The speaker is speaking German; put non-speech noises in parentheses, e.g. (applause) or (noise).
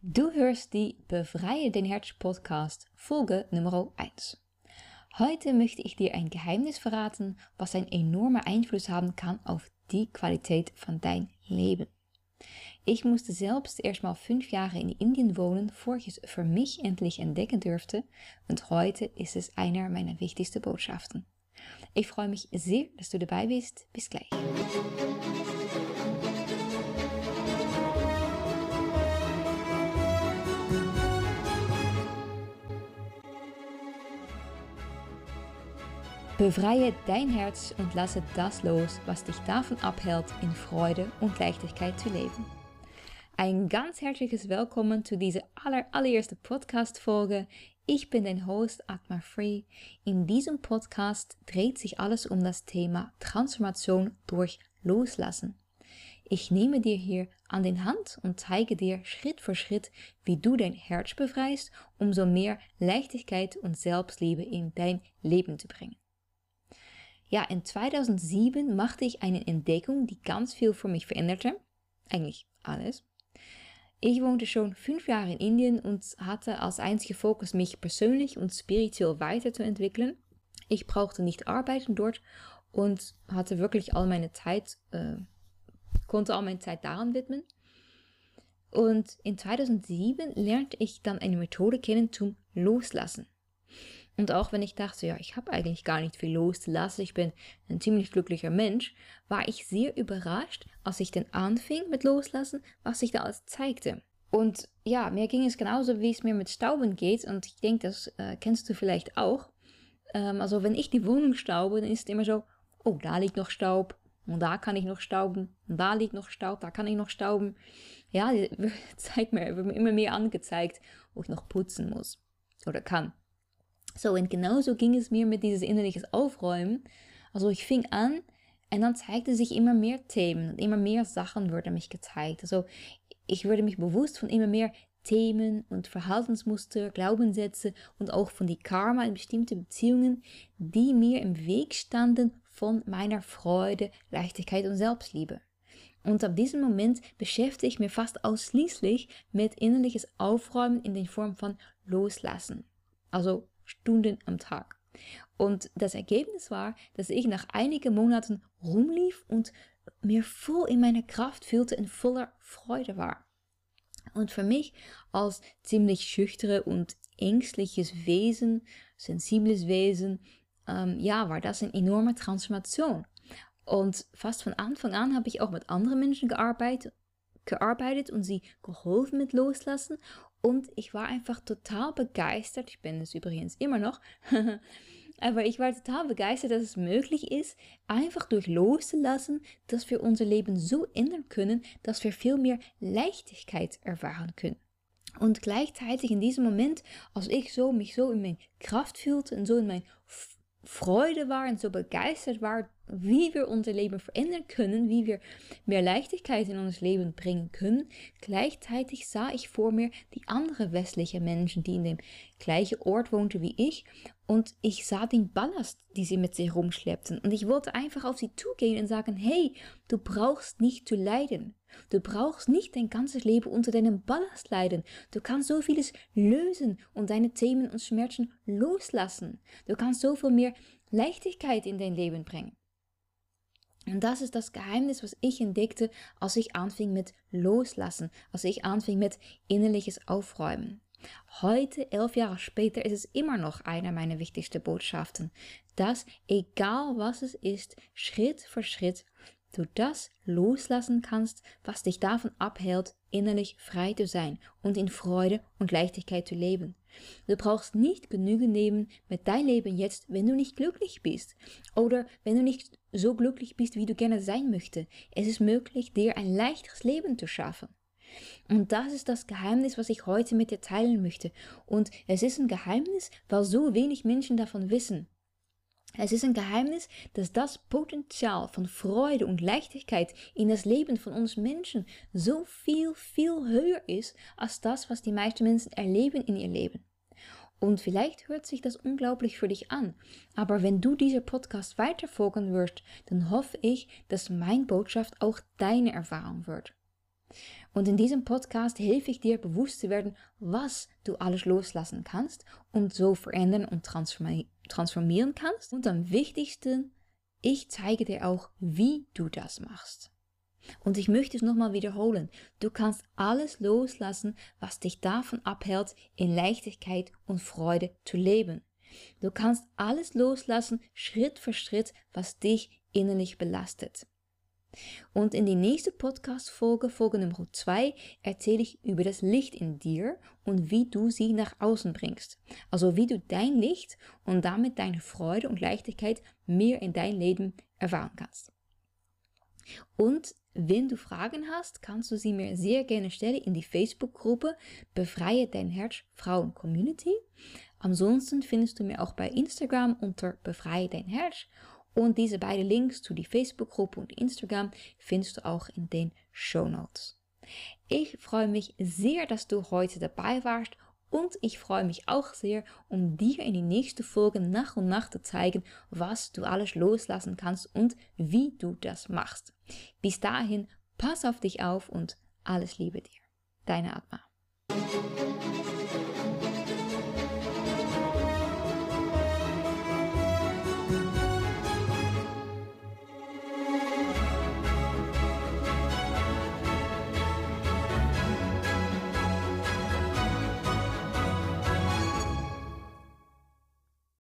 Du hörst die Befreie den Herz Podcast, Folge Nummer 1. Heute möchte ich dir ein Geheimnis verraten, was einen enormen Einfluss haben kann auf die Qualität von dein Leben. Ich musste selbst erstmal fünf Jahre in Indien wohnen, bevor ich es für mich endlich entdecken durfte und heute ist es einer meiner wichtigsten Botschaften. Ich freue mich sehr, dass du dabei bist. Bis gleich. Befreie dein Herz und lasse das los, was dich davon abhält, in Freude und Leichtigkeit zu leben. Ein ganz herzliches Willkommen zu dieser aller, allererste Podcast-Folge. Ich bin dein Host Atma Free. In diesem Podcast dreht sich alles um das Thema Transformation durch Loslassen. Ich nehme dir hier an den Hand und zeige dir Schritt für Schritt, wie du dein Herz befreist, um so mehr Leichtigkeit und Selbstliebe in dein Leben zu bringen. Ja, in 2007 machte ich eine Entdeckung, die ganz viel für mich veränderte. Eigentlich alles. Ich wohnte schon fünf Jahre in Indien und hatte als einziger Fokus, mich persönlich und spirituell weiterzuentwickeln. Ich brauchte nicht arbeiten dort und hatte wirklich all meine Zeit, äh, konnte all meine Zeit daran widmen. Und in 2007 lernte ich dann eine Methode kennen zum Loslassen. Und auch wenn ich dachte, ja, ich habe eigentlich gar nicht viel loszulassen, ich bin ein ziemlich glücklicher Mensch, war ich sehr überrascht, als ich dann anfing mit Loslassen, was sich da alles zeigte. Und ja, mir ging es genauso, wie es mir mit Stauben geht. Und ich denke, das äh, kennst du vielleicht auch. Ähm, also wenn ich die Wohnung staube, dann ist es immer so, oh, da liegt noch Staub. Und da kann ich noch stauben. Und da liegt noch Staub, da kann ich noch stauben. Ja, (laughs) zeigt mir, wird mir immer mehr angezeigt, wo ich noch putzen muss. Oder kann. So, und genauso ging es mir mit dieses innerliches Aufräumen. Also ich fing an und dann zeigte sich immer mehr Themen und immer mehr Sachen wurden mich gezeigt. Also ich wurde mich bewusst von immer mehr Themen und Verhaltensmuster, Glaubenssätze und auch von die Karma in bestimmte Beziehungen, die mir im Weg standen von meiner Freude, Leichtigkeit und Selbstliebe. Und ab diesem Moment beschäftige ich mich fast ausschließlich mit innerliches Aufräumen in der Form von Loslassen. Also Stunden am Tag. Und das Ergebnis war, dass ich nach einigen Monaten rumlief und mir voll in meiner Kraft fühlte und voller Freude war. Und für mich als ziemlich schüchtere und ängstliches Wesen, sensibles Wesen, ähm, ja, war das eine enorme Transformation. Und fast von Anfang an habe ich auch mit anderen Menschen gearbeitet, gearbeitet und sie geholfen mit Loslassen und ich war einfach total begeistert. Ich bin es übrigens immer noch. (laughs) Aber ich war total begeistert, dass es möglich ist, einfach durch loszulassen, dass wir unser Leben so ändern können, dass wir viel mehr Leichtigkeit erfahren können. Und gleichzeitig in diesem Moment, als ich so mich so in mein Kraft fühlte und so in mein Freude war und so begeistert war, wie wir unser Leben verändern können, wie wir mehr Leichtigkeit in unser Leben bringen können. Gleichzeitig sah ich vor mir die anderen westlichen Menschen, die in dem gleichen Ort wohnten wie ich und ich sah den Ballast, die sie mit sich rumschleppten und ich wollte einfach auf sie zugehen und sagen, hey, du brauchst nicht zu leiden. Du brauchst nicht dein ganzes Leben unter deinem Ballast leiden. Du kannst so vieles lösen und deine Themen und Schmerzen loslassen. Du kannst so viel mehr Leichtigkeit in dein Leben bringen. Und das ist das Geheimnis, was ich entdeckte, als ich anfing mit Loslassen, als ich anfing mit innerliches Aufräumen. Heute, elf Jahre später, ist es immer noch einer meiner wichtigsten Botschaften, dass egal was es ist, Schritt für Schritt du das loslassen kannst, was dich davon abhält, innerlich frei zu sein und in Freude und Leichtigkeit zu leben. Du brauchst nicht genügend nehmen mit dein Leben jetzt, wenn du nicht glücklich bist oder wenn du nicht so glücklich bist, wie du gerne sein möchtest. Es ist möglich, dir ein leichteres Leben zu schaffen. Und das ist das Geheimnis, was ich heute mit dir teilen möchte. Und es ist ein Geheimnis, weil so wenig Menschen davon wissen. Es ist ein Geheimnis, dass das Potenzial von Freude und Leichtigkeit in das Leben von uns Menschen so viel, viel höher ist als das, was die meisten Menschen erleben in ihr Leben. Und vielleicht hört sich das unglaublich für dich an, aber wenn du dieser Podcast weiterfolgen wirst, dann hoffe ich, dass mein Botschaft auch deine Erfahrung wird. Und in diesem Podcast helfe ich dir bewusst zu werden, was du alles loslassen kannst und so verändern und transformieren kannst. Und am wichtigsten, ich zeige dir auch, wie du das machst. Und ich möchte es nochmal wiederholen. Du kannst alles loslassen, was dich davon abhält, in Leichtigkeit und Freude zu leben. Du kannst alles loslassen, Schritt für Schritt, was dich innerlich belastet. Und in die nächste Podcast-Folge, Folge Nummer 2, erzähle ich über das Licht in dir und wie du sie nach außen bringst. Also wie du dein Licht und damit deine Freude und Leichtigkeit mehr in dein Leben erfahren kannst. Und wenn du Fragen hast, kannst du sie mir sehr gerne stellen in die Facebook-Gruppe Befreie dein Herz Frauen Community. Ansonsten findest du mir auch bei Instagram unter Befreie dein Herz. Und diese beiden Links zu die Facebook-Gruppe und Instagram findest du auch in den Show Notes. Ich freue mich sehr, dass du heute dabei warst und ich freue mich auch sehr, um dir in die nächste Folge nach und nach zu zeigen, was du alles loslassen kannst und wie du das machst. Bis dahin, pass auf dich auf und alles Liebe dir. Deine Atma.